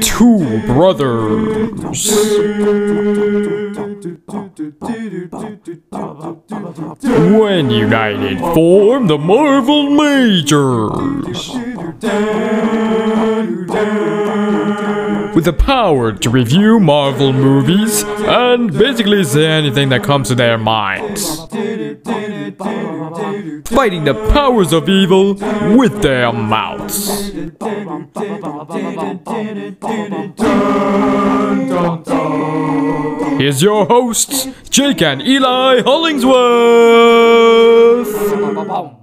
Two brothers. When united, form the Marvel Majors. With the power to review Marvel movies and basically say anything that comes to their minds. Fighting the powers of evil with their mouths. Here's your hosts, Jake and Eli Hollingsworth.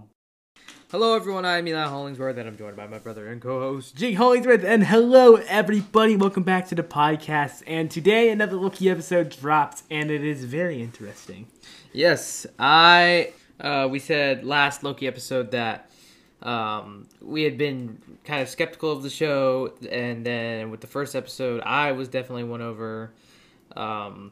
Hello, everyone. I'm Eli Hollingsworth, and I'm joined by my brother and co-host. Jake Hollingsworth, and hello, everybody. Welcome back to the podcast. And today, another Loki episode dropped, and it is very interesting. Yes, I. Uh, we said last Loki episode that um, we had been kind of skeptical of the show, and then with the first episode, I was definitely won over. Um,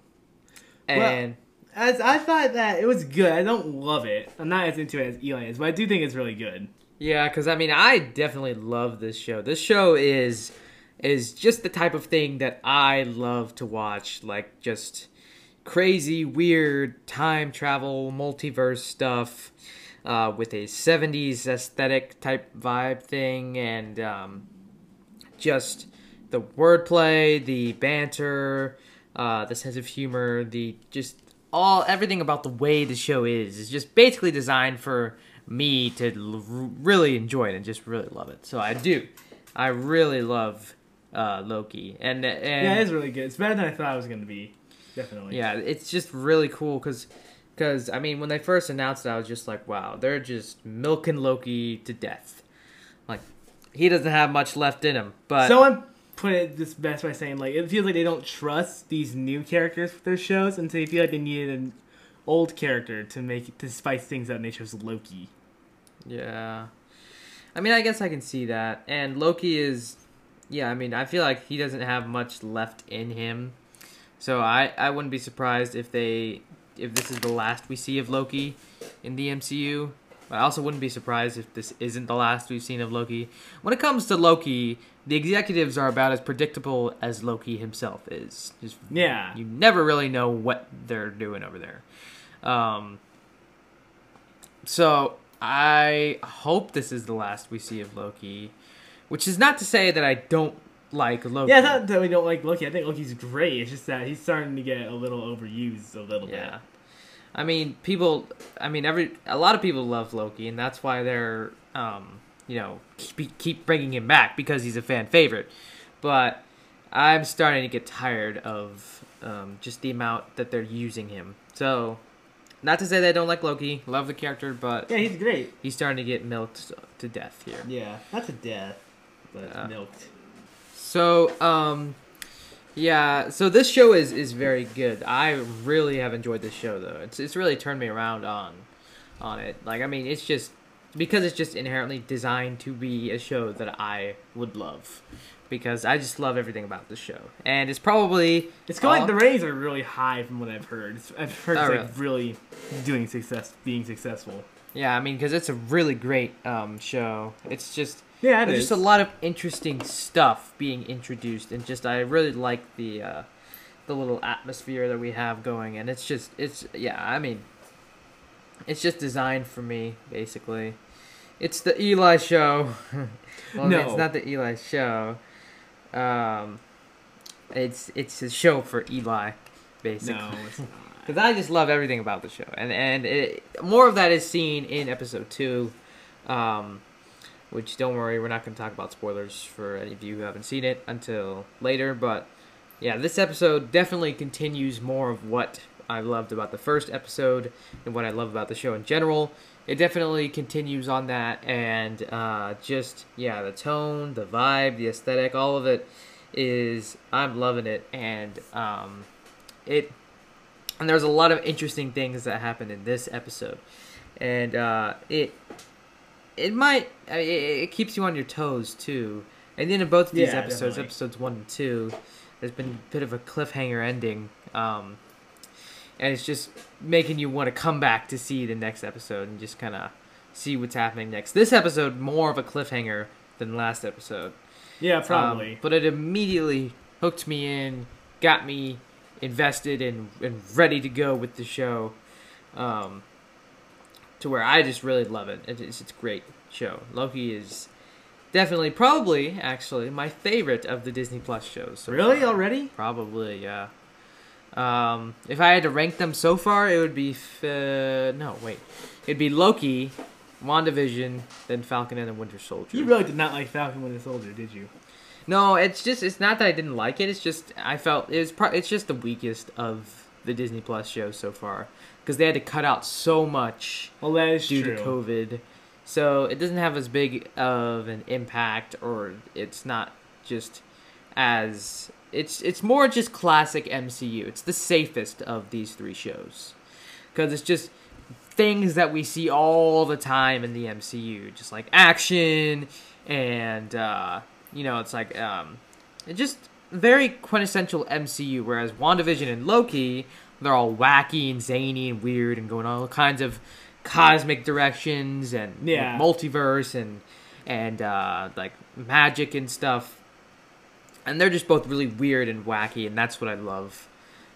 and As I thought that it was good. I don't love it. I'm not as into it as Eli is, but I do think it's really good. Yeah, because I mean, I definitely love this show. This show is is just the type of thing that I love to watch, like just crazy, weird time travel, multiverse stuff uh, with a '70s aesthetic type vibe thing, and um, just the wordplay, the banter, uh, the sense of humor, the just all everything about the way the show is is just basically designed for me to l- really enjoy it and just really love it. So I do, I really love uh, Loki, and and Yeah, it is really good. It's better than I thought it was going to be. Definitely. yeah, it's just really cool because. Because, I mean, when they first announced it, I was just like, wow, they're just milking Loki to death. Like, he doesn't have much left in him. But Someone put it this best by saying, like, it feels like they don't trust these new characters for their shows, and so they feel like they needed an old character to make to spice things up, and they chose Loki. Yeah. I mean, I guess I can see that. And Loki is, yeah, I mean, I feel like he doesn't have much left in him. So I, I wouldn't be surprised if they, if this is the last we see of Loki in the MCU. I also wouldn't be surprised if this isn't the last we've seen of Loki. When it comes to Loki, the executives are about as predictable as Loki himself is. Just Yeah. you never really know what they're doing over there. Um, so I hope this is the last we see of Loki, which is not to say that I don't like Loki. Yeah, it's not that we don't like Loki. I think Loki's great. It's just that he's starting to get a little overused a little bit. Yeah. I mean, people. I mean, every a lot of people love Loki, and that's why they're, um, you know, keep keep bringing him back because he's a fan favorite. But I'm starting to get tired of um, just the amount that they're using him. So, not to say that I don't like Loki, love the character, but. Yeah, he's great. he's starting to get milked to death here. Yeah, not to death, but Yeah. milked. So, um, yeah. So this show is is very good. I really have enjoyed this show though. It's it's really turned me around on on it. Like I mean, it's just because it's just inherently designed to be a show that I would love because I just love everything about the show. And it's probably It's going. all- the ratings are really high from what I've heard. It's, I've heard it's Oh, like really doing success, being successful. yeah. I mean, because it's a really great um show. It's just Yeah, it There's is. just a lot of interesting stuff being introduced, and just I really like the uh, the little atmosphere that we have going, and it's just it's yeah. I mean, it's just designed for me basically. It's the Eli show. well, No. it's not the Eli show. Um, it's it's a show for Eli, basically. No, it's not. Because I just love everything about the show, and and it, more of that is seen in episode two, um, which don't worry, we're not going to talk about spoilers for any of you who haven't seen it until later. But yeah, this episode definitely continues more of what I loved about the first episode and what I love about the show in general. It definitely continues on that, and uh, just yeah, the tone, the vibe, the aesthetic, all of it is I'm loving it, and um, it and there's a lot of interesting things that happen in this episode and uh, it it might I mean, it, keeps you on your toes too and then in both of these Yeah, episodes definitely. episodes one and two there's been a bit of a cliffhanger ending um, and it's just making you want to come back to see the next episode and just kind of see what's happening next. This episode more of a cliffhanger than last episode. Yeah, Um, probably. but it immediately hooked me in, got me invested and, and ready to go with the show. Um, to where I just really love it. It is, it's a great show. Loki is definitely, probably, actually, my favorite of the Disney Plus shows. so really far. already? Probably, yeah. Um, if I had to rank them so far, it would be f- uh, no, wait, it'd be Loki, WandaVision, then Falcon and the Winter Soldier. You really did not like Falcon Winter Soldier, did you? No, it's just it's not that I didn't like it. It's just I felt it was pro- it's just the weakest of the Disney Plus shows so far because they had to cut out so much Well, that is due true. to COVID. So it doesn't have as big of an impact, or it's not just as it's it's more just classic MCU. It's the safest of these three shows because it's just things that we see all the time in the MCU, just like action and uh, you know, it's like um, it just very quintessential MCU. Whereas WandaVision and Loki, they're all wacky and zany and weird and going all kinds of cosmic directions and Yeah. multiverse and and uh, like magic and stuff. And they're just both really weird and wacky, and that's what I love.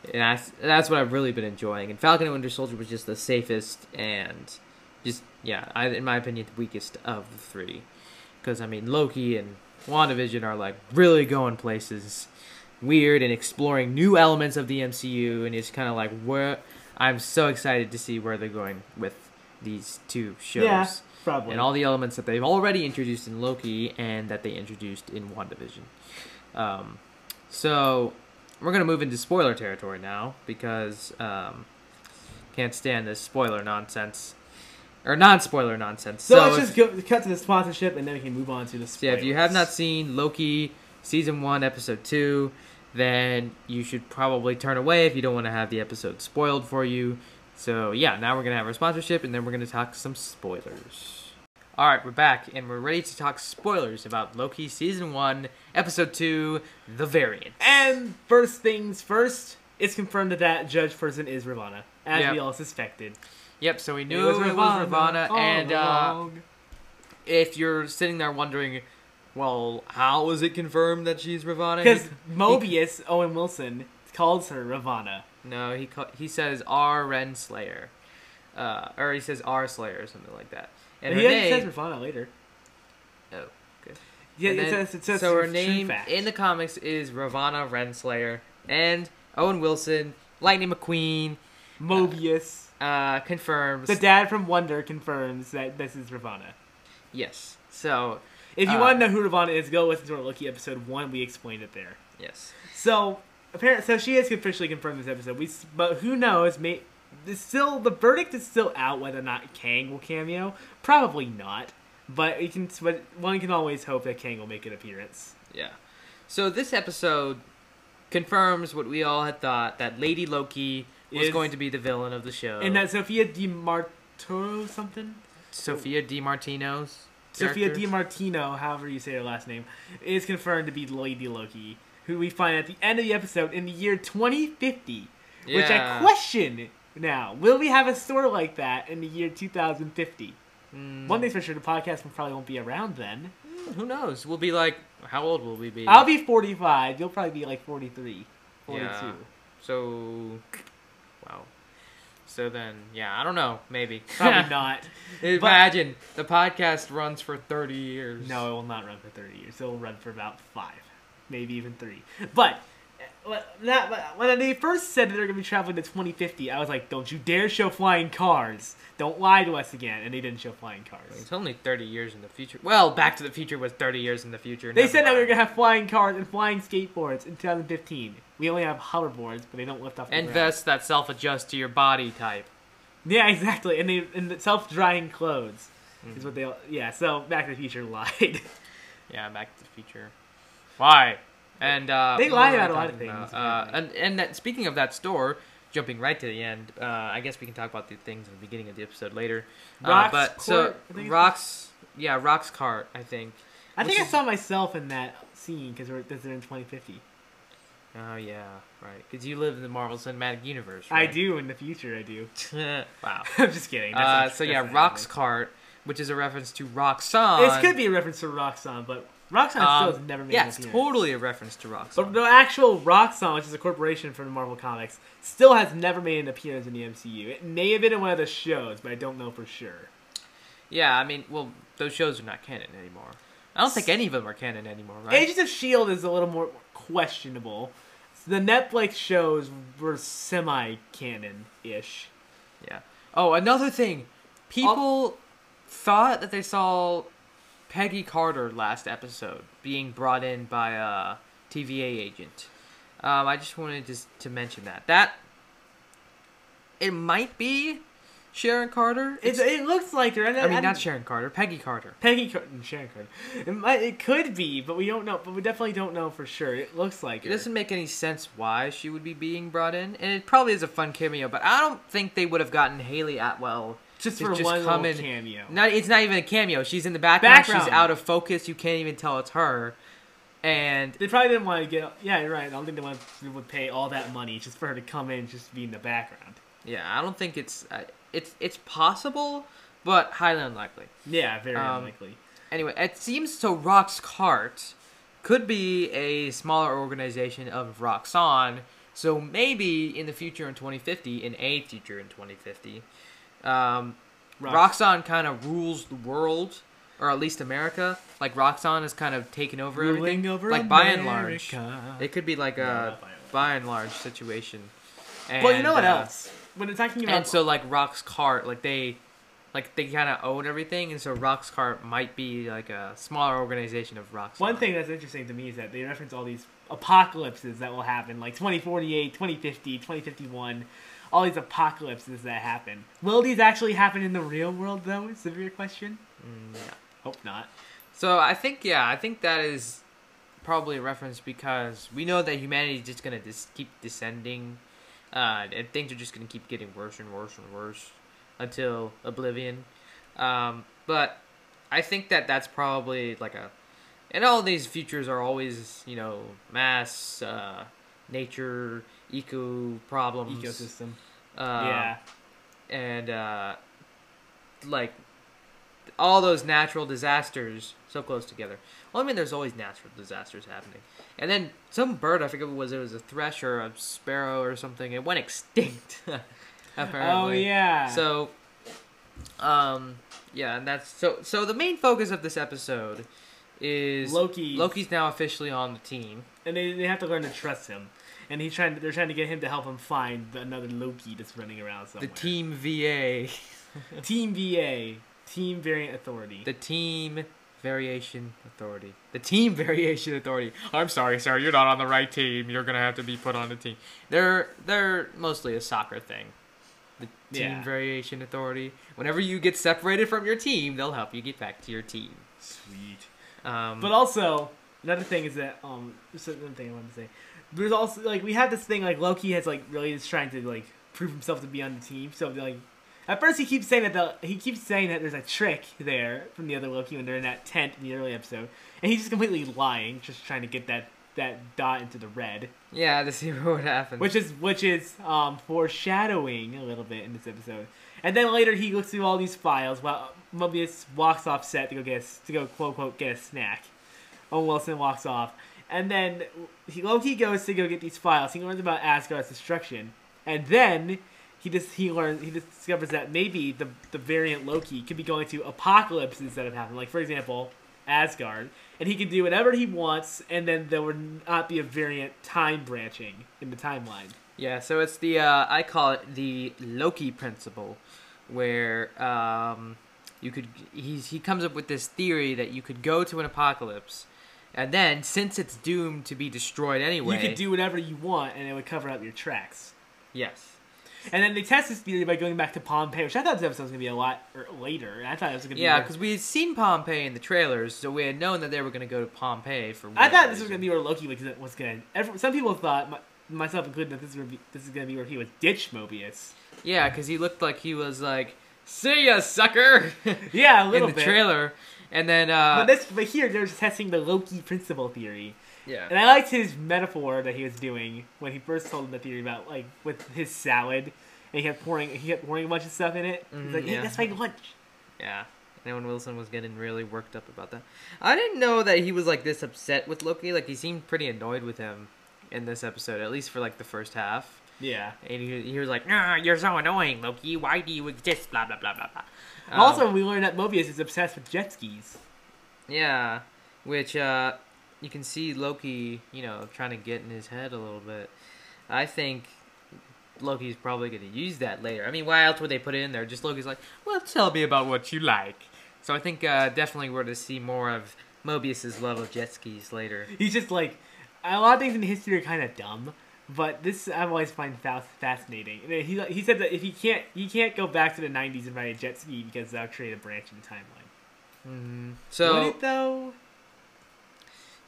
And that's that's what I've really been enjoying. And Falcon and Winter Soldier was just the safest and just yeah, I, in my opinion, the weakest of the three. Because I mean, Loki and WandaVision are like really going places, weird and exploring new elements of the MCU, and it's kind of like where I'm so excited to see where they're going with these two shows Yeah, probably. and all the elements that they've already introduced in Loki and that they introduced in WandaVision. Um, so we're gonna move into spoiler territory now because um, can't stand this spoiler nonsense or non-spoiler nonsense. so, So, let's if, just go cut to the sponsorship, and then we can move on to the. so yeah, if you have not seen Loki season one episode two, then you should probably turn away if you don't want to have the episode spoiled for you. So yeah, now we're gonna have our sponsorship, and then we're gonna talk some spoilers. All right, we're back, and we're ready to talk spoilers about Loki season one, episode two, the variant. And first things first, it's confirmed that that judge person is Ravonna, as Yep. we all suspected. Yep. So we knew it was Ravonna, all and uh, if you're sitting there wondering, well, how is it confirmed that she's Ravonna? Because He- Mobius, Owen Wilson, calls her Ravonna. No, he ca- he says R Renslayer, uh, or he says R Slayer or something like that. And he her actually name, says Ravonna later. oh, good. Yeah, And it then- says, it says so her true name fact. in the comics is Ravonna Renslayer, and Owen Wilson, Lightning McQueen, Mobius. uh, confirms. The dad from Wonder confirms that this is Ravonna. yes. So If you Uh, want to know who Ravonna is, go listen to our Loki episode one. We explained it there. yes. So apparently, so she has officially confirmed this episode. We, but who knows? May still the verdict is still out whether or not Kang will cameo. Probably not. But you can. But one can always hope that Kang will make an appearance. Yeah. So this episode confirms what we all had thought that Lady Loki was Is- going to be the villain of the show. And that Sophia Di Martino something. Sophia DiMartino's Sophia character? Di Martino, however you say her last name, is confirmed to be Lady Loki, who we find at the end of the episode in the year 2050. Which I question now. Will we have a store like that in the year 2050? Mm, One thing's for sure, the podcast probably won't be around then. who knows? We'll be like, how old will we be? I'll be 45. You'll probably be like 43, 42. Yeah. So, wow. So then, yeah, I don't know. Maybe. Probably not. Imagine the podcast runs for thirty years. No, it will not run for 30 years. It will run for about five, maybe even three. But uh, that, when they first said that they're going to be traveling to 2050, I was like, don't you dare show flying cars. Don't lie to us again. And they didn't show flying cars. It's only thirty years in the future. Well, Back to the Future was thirty years in the future. They said that we were going to have flying cars and flying skateboards in 2015. We only have hoverboards, but they don't lift off the and ground. vests that self-adjust to your body type. Yeah, exactly. And they and the self-drying clothes Mm-hmm. is what they. Yeah. So Back to the Future lied. Yeah, Back to the Future. Why? And uh, They lie about a lot of things, Uh, and and that, speaking of that store, jumping right to the end, uh, I guess we can talk about the things in the beginning of the episode later. Uh, Rock's but so Court, rocks, yeah, rocks cart. I think. I think Which I saw myself in that scene because we're because they're in 2050. Oh yeah, right. Because you live in the Marvel Cinematic Universe. I do in the future. I do. wow. I'm just kidding. Uh, so yeah, not Roxxcart. which is a reference to Roxxon. This could be a reference to Roxxon, but Roxxon Um, still has never made yeah, it's appearance. totally a reference to Roxxon. But the actual Roxxon, which is a corporation for the Marvel Comics, still has never made an appearance in the MCU. It may have been in one of the shows, but I don't know for sure. yeah, I mean, well, those shows are not canon anymore. I don't think any of them are canon anymore, right? Agents of S.H.I.E.L.D. Is a little more questionable. The Netflix shows were semi canon ish. Yeah. Oh, another thing. People thought that they saw Peggy Carter last episode being brought in by a TVA agent. Um, I just wanted to, to mention that. That it might be Sharon Carter. It's, it looks like her. And, I mean, and not Sharon Carter, Peggy Carter. Peggy Carter. Sharon Carter. It, might, it could be, but we don't know. But we definitely don't know for sure. It looks like It her. doesn't make any sense why she would be being brought in, and it probably is a fun cameo. But I don't think they would have gotten Hayley Atwell just for just one come in- cameo. Not it's not even a cameo. She's in the background. background. She's out of focus. You can't even tell it's her. And They probably didn't want to get. Yeah, you're right. I don't think they want would pay all that money just for her to come in, and just be in the background. yeah, I don't think it's uh, it's it's possible, but highly unlikely. Yeah, very Um, unlikely. Anyway, it seems so. Roxxcart could be a smaller organization of Roxxon. So maybe in the future in 2050, in a future in 2050, um, Rox- Roxxon kind of rules the world, or at least America. Like Roxxon has kind of taken over everything. Over like by and large, it could be like a not by and large. by and large situation. And, well, you know what uh, else? When they're talking about And so like Roxxcart, like they, like they kind of own everything, and so Roxxcart might be like a smaller organization of Rock's. One thing that's interesting to me is that they reference all these apocalypses that will happen, like 2048, 2050, 2051, all these apocalypses that happen. Will these actually happen in the real world, though? Is the real question. Mm, yeah. Hope not. So I think yeah, I think that is probably a reference because we know that humanity is just gonna just keep descending, uh, and things are just gonna keep getting worse and worse and worse until oblivion. Um, but I think that that's probably like a, and all these futures are always you know mass, uh, nature, eco problems, Ecosystem. um, yeah. and uh, like all those natural disasters so close together. Well, I mean, there's always natural disasters happening, and then some bird I forget what it was. It was a thrush or a sparrow or something. It went extinct. apparently. Oh yeah. So, um, yeah, and that's so. So the main focus of this episode is Loki. Loki's now officially on the team. and they, they have to learn to trust him. And he's trying. To, they're trying to get him to help him find another Loki that's running around somewhere. The Team VA, Team VA, Team Variant Authority. the Team Variation Authority, the Team Variation Authority. I'm sorry, sir, you're not on the right team. You're gonna have to be put on the team. They're they're mostly a soccer thing. The Team Yeah. Variation Authority. Whenever you get separated from your team, they'll help you get back to your team. Sweet. Um, But also, another thing is that um, there's another thing I wanted to say. There's also like we have this thing like Loki has like really is trying to like prove himself to be on the team. So like, at first he keeps saying that the he keeps saying that there's a trick there from the other Loki when they're in that tent in the early episode, and he's just completely lying, just trying to get that that dot into the red, yeah, to see what happens. which is which is um foreshadowing a little bit in this episode. And then later he looks through all these files while Mobius walks off set to go get a, to go quote quote get a snack. Owen Wilson walks off, and then he Loki goes to go get these files. He learns about Asgard's destruction, and then he just he learns he discovers that maybe the the variant Loki could be going to apocalypses that have happened. Like for example, Asgard, and he can do whatever he wants, and then there would not be a variant time branching in the timeline. Yeah, so it's the uh, I call it the Loki principle, where um, you could he's he comes up with this theory that you could go to an apocalypse, and then since it's doomed to be destroyed anyway, You could do whatever you want, and it would cover up your tracks. yes, And then they test this theory by going back to Pompeii, which I thought this episode was gonna be a lot er, later. I thought it was gonna be. yeah, because we had seen Pompeii in the trailers, so we had known that they were going to go to Pompeii for. I thought this was gonna be where Loki was, was gonna. Some people thought, my, myself included, that this be, this is gonna be where he would ditch Mobius. Yeah, because he looked like he was like, "See ya, sucker," Yeah, a in little the bit. trailer, and then uh, but this, but here they're testing the Loki principle theory, yeah, and I liked his metaphor that he was doing when he first told him the theory about like with his salad, and he kept pouring, he kept pouring a bunch of stuff in it. He's Mhm, like, hey, yeah. that's my lunch. Yeah, And Owen Wilson was getting really worked up about that. I didn't know that he was like this upset with Loki. Like he seemed pretty annoyed with him in this episode, at least for like the first half. Yeah. And he, he was like, "Nah, "You're so annoying, Loki. Why do you exist?" Blah blah blah blah blah. Um, also, we learned that Mobius is obsessed with jet skis. yeah, which uh, you can see Loki, you know, trying to get in his head a little bit. I think Loki's probably going to use that later. I mean, why else would they put it in there? Just Loki's like, well, tell me about what you like. So I think uh, definitely we're to see more of Mobius's love of jet skis later. He's just like a lot of things in history are kind of dumb, but this I've always find fascinating. He he said that if he can't he can't go back to the '90s and ride a jet ski because that'll create a branch in the timeline. Mm-hmm. Would So it though?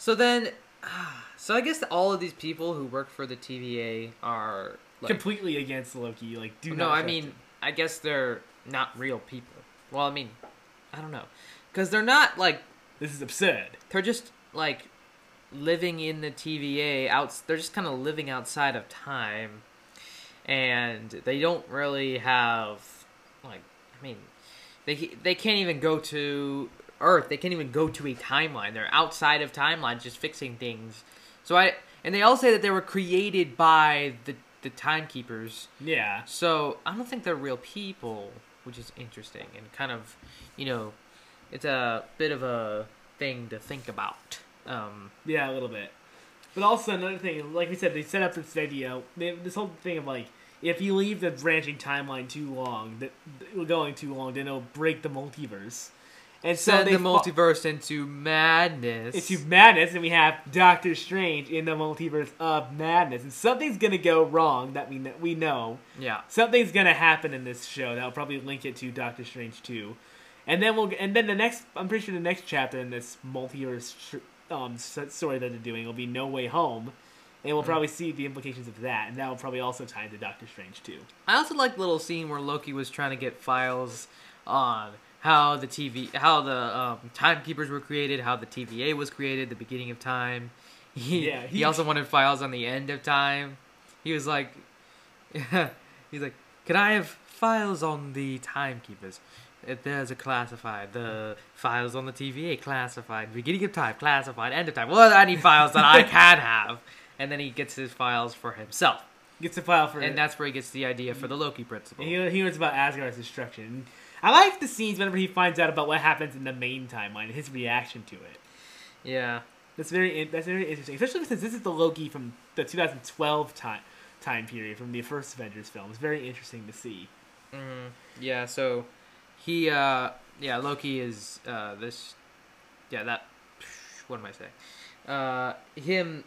So then, so I guess all of these people who work for the TVA are like, Completely against Loki. Like, do no, not. I mean, him. I guess they're not real people. Well, I mean, I don't know, because they're not like this is absurd. they're just like living in the TVA out they're just kind of living outside of time and they don't really have like I mean they they can't even go to earth they can't even go to a timeline they're outside of timelines just fixing things so I and they all say that they were created by the the timekeepers Yeah. so I don't think they're real people, which is interesting and kind of, you know, it's a bit of a thing to think about. Um, Yeah, a little bit. But also another thing, like we said, they set up this idea, they, this whole thing of like, if you leave the branching timeline too long, that that- going too long, then it'll break the multiverse. And so send the fa- multiverse into madness. into madness, and we have Doctor Strange in the multiverse of madness, and something's gonna go wrong that we know, we know. yeah, Something's gonna happen in this show that will probably link it to Doctor Strange too, and then we'll and then the next I'm pretty sure the next chapter in this multiverse um story that they're doing will be No Way Home, and we'll Mm. probably see the implications of that, and that will probably also tie into Doctor Strange too. I also like the little scene where Loki was trying to get files on how the TV, how the um, timekeepers were created, how the TVA was created, the beginning of time. He, Yeah, he, he- also wanted files on the end of time. He was like, he's like, can I have files on the timekeepers? If there's a classified, the files on the TVA classified, beginning of time classified, end of time. Well, I need files that I can have, and then he gets his files for himself, Gets a file for and that's where he gets the idea for the Loki principle. He, he learns about Asgard's destruction. I like the scenes whenever he finds out about what happens in the main timeline, his reaction to it. Yeah. That's very that's very interesting, especially since this is the Loki from the 2012 time time period from the first Avengers film. It's very interesting to see. hmm Yeah, so he, uh, yeah, Loki is, uh, this, yeah, that, what am I saying? Uh, him,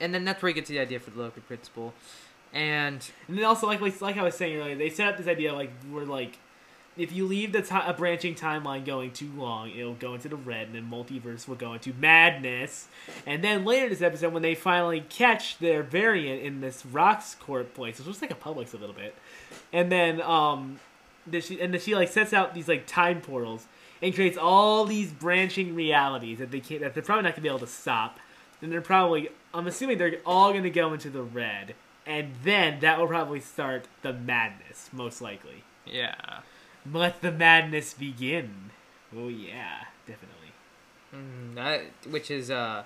and then that's where he gets the idea for the Loki principle. And, And then also, like like, like I was saying earlier, they set up this idea like we're like if you leave the ti a branching timeline going too long, it'll go into the red, and then multiverse will go into madness. And then later in this episode, when they finally catch their variant in this Roxxcart place, which looks like a Publix a little bit, and then um, she and then she like sets out these like time portals and creates all these branching realities that they can't that they're probably not gonna be able to stop. And they're probably I'm assuming they're all gonna go into the red, and then that will probably start the madness, most likely. yeah. Let the madness begin. Oh yeah, definitely. Mm, that, which is, uh,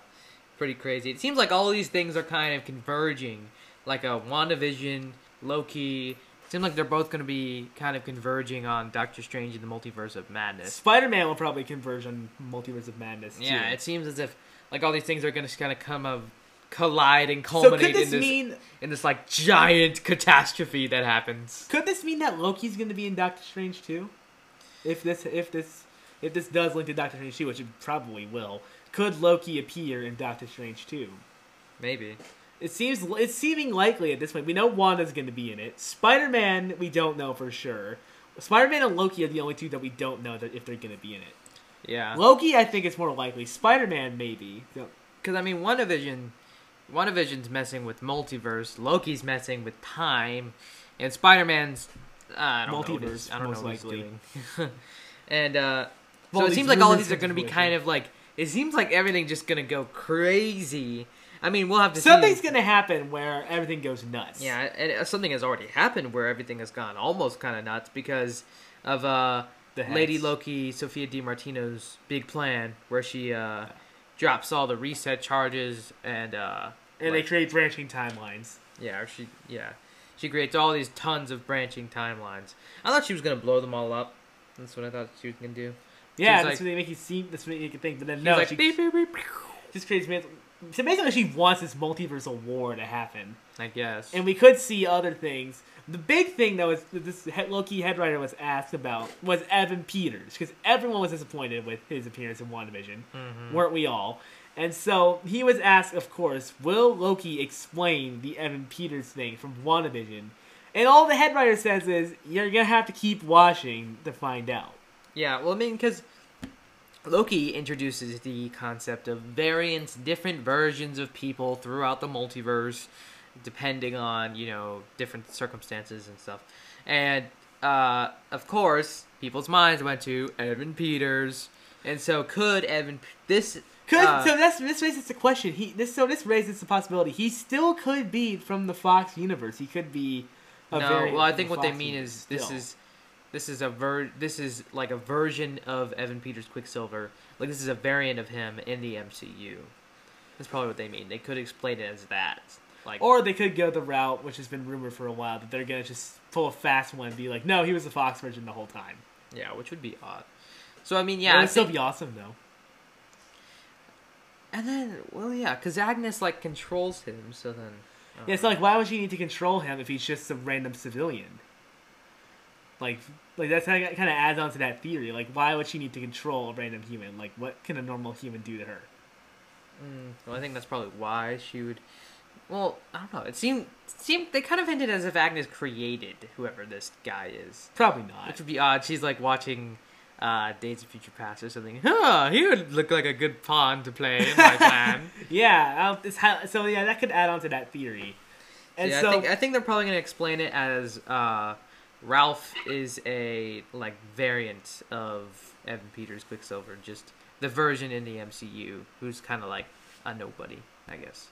pretty crazy. It seems like all these things are kind of converging, like a WandaVision, Loki. It seems like they're both going to be kind of converging on Doctor Strange and the Multiverse of Madness. Spider-Man will probably converge on Multiverse of Madness. Too. Yeah, it seems as if like all these things are going to kind of come of collide and so culminate could this in this mean in this like giant catastrophe that happens. could this mean that Loki's going to be in Doctor Strange too? If this if this if this does link to Doctor Strange too, which it probably will, could Loki appear in Doctor Strange too? Maybe. It seems it's seeming likely at this point. We know Wanda's going to be in it. Spider-Man, we don't know for sure. Spider-Man and Loki are the only two that we don't know that if they're going to be in it. Yeah. Loki, I think, it's more likely. Spider-Man, maybe. Because I mean, WandaVision, WandaVision's messing with multiverse. Loki's messing with time, and Spider Man's I don't know. what he's- Multiverse, I don't know what he's likely. doing. and uh, Well, so it seems like all of these are going to be kind of like. It seems like everything just going to go crazy. I mean, we'll have to Something's see. going to happen where everything goes nuts. Yeah, and uh, something has already happened where everything has gone almost kind of nuts because of uh The. Lady Loki, Sophia DiMartino's big plan, where she uh, drops all the reset charges and uh, and they create branching timelines. yeah, or she yeah, she creates all these tons of branching timelines. I thought she was gonna blow them all up. That's what I thought she was gonna do. Yeah, that's like- what they make you seem. That's what you can think. But then no, like, she beep, beep, beep, just creates. So basically, she wants this multiversal war to happen, I guess. and we could see other things. The big thing though is that this Loki head writer was asked about was Evan Peters because everyone was disappointed with his appearance in WandaVision, Mhm. weren't we all? And so he was asked, of course, will Loki explain the Evan Peters thing from WandaVision? And all the head writer says is, you're gonna have to keep watching to find out. Yeah, well, I mean, because Loki introduces the concept of variants, different versions of people throughout the multiverse, depending on you know different circumstances and stuff. And uh, of course, people's minds went to Evan Peters, and so could Evan this Could Uh, so that's this raises the question. He this so this raises the possibility he still could be from the Fox universe. He could be. A no, well, I think what they mean is this still. is this is a ver this is like a version of Evan Peters Quicksilver. Like this is a variant of him in the MCU. That's probably what they mean. They could explain it as that. Like Or they could go the route, which has been rumored for a while, that they're gonna just pull a fast one and be like, "No, he was the Fox version the whole time." yeah, which would be odd. So I mean, Yeah, it I would still think- be awesome though. And then well, yeah, because Agnes like controls him. So then don't Yeah, it's like why would she need to control him if he's just a random civilian? Like, like that's kind of kind of adds on to that theory. Like, why would she need to control a random human? Like, what can a normal human do to her? Mm, well, I think that's probably why she would. Well, I don't know. It seemed seemed they kind of hinted as if Agnes created whoever this guy is. Probably not. Which would be odd. She's like watching uh, Days of Future Past or something. Huh, he would look like a good pawn to play in my plan. Yeah, uh, it's how, so yeah, that could add on to that theory. And yeah, so I think I think they're probably gonna explain it as uh, Ralph is a like variant of Evan Peters Quicksilver, just the version in the MCU who's kind of like a nobody, I guess.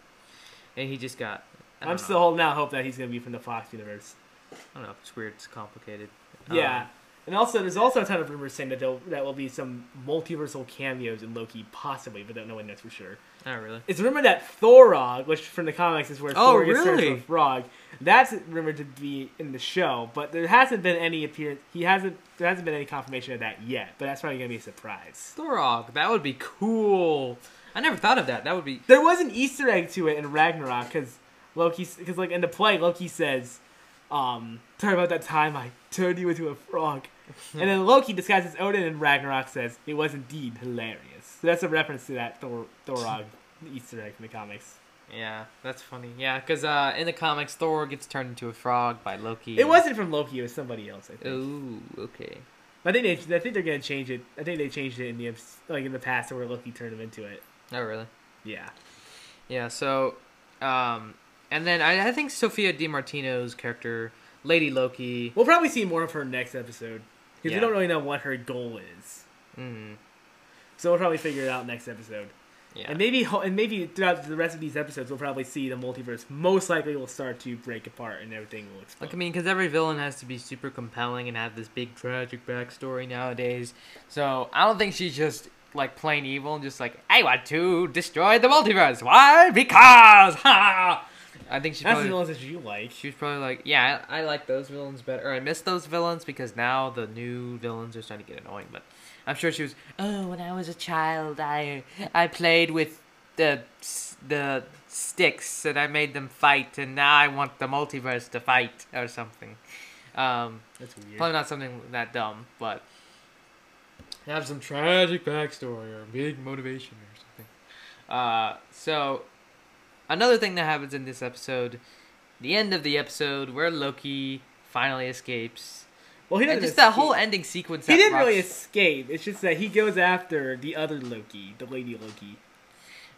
And he just got. I I'm don't still know. holding out hope that he's gonna be from the Fox universe. I don't know. It's weird. It's complicated. Yeah. Um, And also, there's also a ton of rumors saying that there'll, that will be some multiversal cameos in Loki, possibly, but don't know when that's for sure. not really. It's rumored that Thorog, which from the comics is where Oh, Thor gets turned really? into a frog, that's rumored to be in the show, but there hasn't been any appearance. He hasn't. There hasn't been any confirmation of that yet, but that's probably gonna be a surprise. Thorog. That would be cool. I never thought of that. That would be. There was an Easter egg to it in Ragnarok because Loki, because like in the play, Loki says, um, "Sorry about that time I turned you into a frog," and then Loki disguises Odin and Ragnarok says, "It was indeed hilarious." So that's a reference to that Thor Thorog Easter egg in the comics. Yeah, that's funny. Yeah, because uh, in the comics, Thor gets turned into a frog by Loki. It wasn't from Loki; it was somebody else. I think. Ooh, okay. I think they, I think they're gonna change it. I think they changed it in the like in the past where Loki turned him into it. Oh, really? Yeah. Yeah. So, um, and then I, I think Sophia DiMartino's character, Lady Loki. We'll probably see more of her next episode because Yeah. we don't really know what her goal is. Mm, So we'll probably figure it out next episode. yeah. And maybe and maybe throughout the rest of these episodes, we'll probably see the multiverse most likely will start to break apart and everything will explode. Like I mean, because every villain has to be super compelling and have this big tragic backstory nowadays. So I don't think she's just like plain evil and just like I want to destroy the multiverse. Why? Because ha. I think she's That's probably the ones that you like. she was probably like, yeah, I, I like those villains better. Or I miss those villains because now the new villains are starting to get annoying. But I'm sure she was. Oh, when I was a child, I I played with the the sticks and I made them fight, and now I want the multiverse to fight or something. Um, That's weird. probably not something that dumb, but have some tragic backstory or big motivation or something. Uh, so another thing that happens in this episode, the end of the episode where Loki finally escapes. Well, he doesn't. just that whole ending sequence. He didn't really escape. It's just that he goes after the other Loki, the Lady Loki.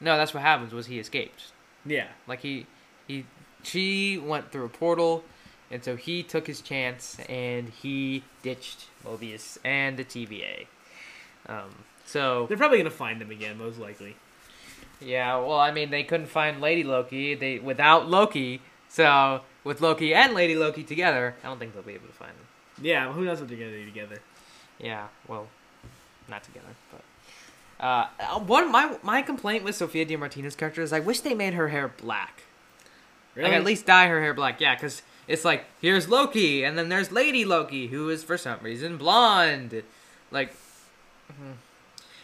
No, that's what happens. Was he escaped? Yeah. Like he, he, she went through a portal, and so he took his chance and he ditched Mobius and the TVA. Um, so They're probably gonna find them again, most likely. Yeah, well, I mean, they couldn't find Lady Loki. They without Loki. So with Loki and Lady Loki together, I don't think they'll be able to find them. Yeah. Who knows what they're gonna do together? Yeah, well, not together, but. Uh, one my my complaint with Sophia Di Martino's character is I wish they made her hair black. Like at least dye her hair black, yeah, because it's like here's Loki, and then there's Lady Loki, who is for some reason blonde. Like, mhm.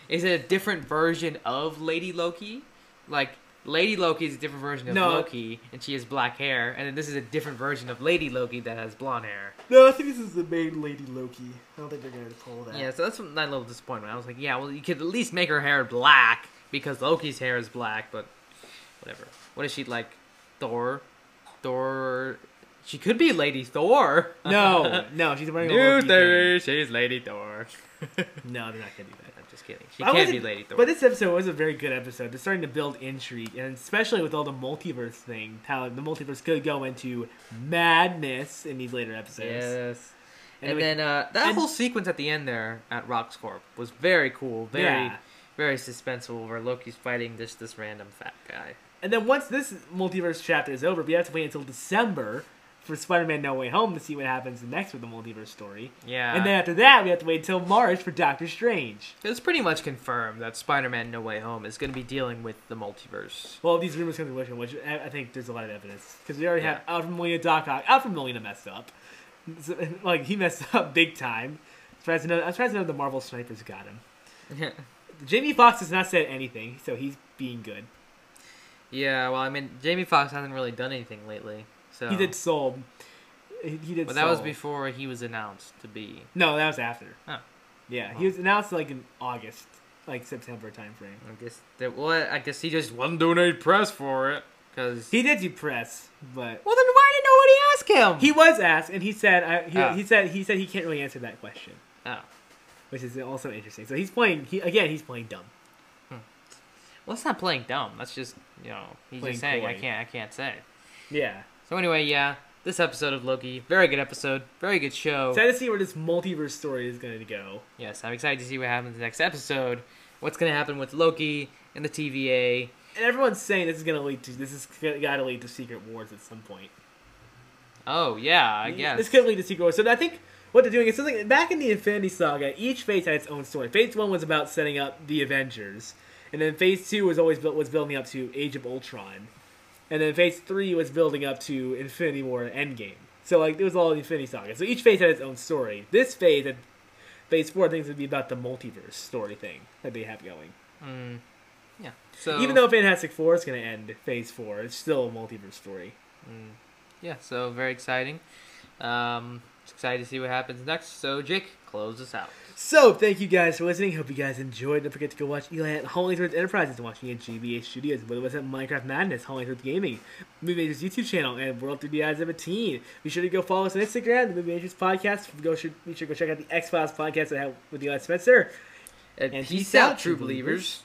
Is it a different version of Lady Loki? Like Lady Loki is a different version of No. Loki, and she has black hair, and then this is a different version of Lady Loki that has blonde hair. No, I think this is the main Lady Loki. I don't think they're gonna pull that. Yeah, so that's my little disappointment. I was like, yeah, well, you could at least make her hair black because Loki's hair is black, but whatever. What is she like? Thor? Thor? She could be Lady Thor. No, no, she's wearing a New theory, she's Lady Thor. No, they're not gonna do that. Just kidding. She I can't be Lady Thor. But this episode was a very good episode. They're starting to build intrigue, and especially with all the multiverse thing, how the multiverse could go into madness in these later episodes. yes. And And, we- then uh, that and- whole sequence at the end there at Roxcorp was very cool, very, Yeah. very suspenseful. Where Loki's fighting this this random fat guy. And then once this multiverse chapter is over, we have to wait until December for Spider-Man: No Way Home to see what happens next with the multiverse story. Yeah. And then after that, we have to wait until March for Doctor Strange. It's pretty much confirmed that Spider-Man: No Way Home is going to be dealing with the multiverse. Well, these rumors come to fruition, which I think there's a lot of evidence because we already Yeah. have Alfred Molina, Doc Ock. Alfred Molina messed up. So, like he messed up big time. I'm Surprised to know, I'm surprised to know the Marvel snipers got him. Jamie Foxx has not said anything, so he's being good. yeah, well, I mean, Jamie Foxx hasn't really done anything lately, so He did Soul. He, he did. But that was before he was announced to be. No, that was after. Oh. Yeah, Oh. he was announced like in August, like September timeframe. I guess that. Well, I guess he just wasn't doing any press for it, because. He did do press, but Well, then why did nobody ask him? he was asked, and he said I, he, Oh. he said he said he can't really answer that question, Oh. which is also interesting. So he's playing. He again, he's playing dumb. Hmm. Well, that's not playing dumb. That's just you know he's Playing just saying I can't I can't say. Yeah. So anyway, yeah, this episode of Loki, very good episode, very good show. Excited to see where this multiverse story is going to go. Yes, I'm excited to see what happens next episode. What's gonna happen with Loki and the TVA? And everyone's saying this is going to lead to this is got to lead to Secret Wars at some point. Oh yeah, I guess. This could lead to Secret Wars. So I think what they're doing is something back in the Infinity Saga. Each phase had its own story. Phase one was about setting up the Avengers, and then Phase two was always built was building up to Age of Ultron, and then Phase three was building up to Infinity War Endgame. So like it was all the Infinity Saga. So each phase had its own story. This phase, had, Phase four, I think would be about the multiverse story thing that they have going. Mm, yeah. So Even though Fantastic Four is going to end Phase four, it's still a multiverse story. Mm, yeah, so very exciting. Um, excited to see what happens next. So Jake, close us out. So, thank you guys for listening. Hope you guys enjoyed. Don't forget to go watch Eli at Holy Threads Enterprises and watch me at GBA Studios. With was at Minecraft Madness, Holy Threads Gaming, Movie Majors YouTube channel, and World 3D Eyes of a Teen. Be sure to go follow us on Instagram, the Movie Majors Podcast. Go should, be sure to go check out the X Files podcast that I have with Eli Spencer. And, And peace, out, true believers.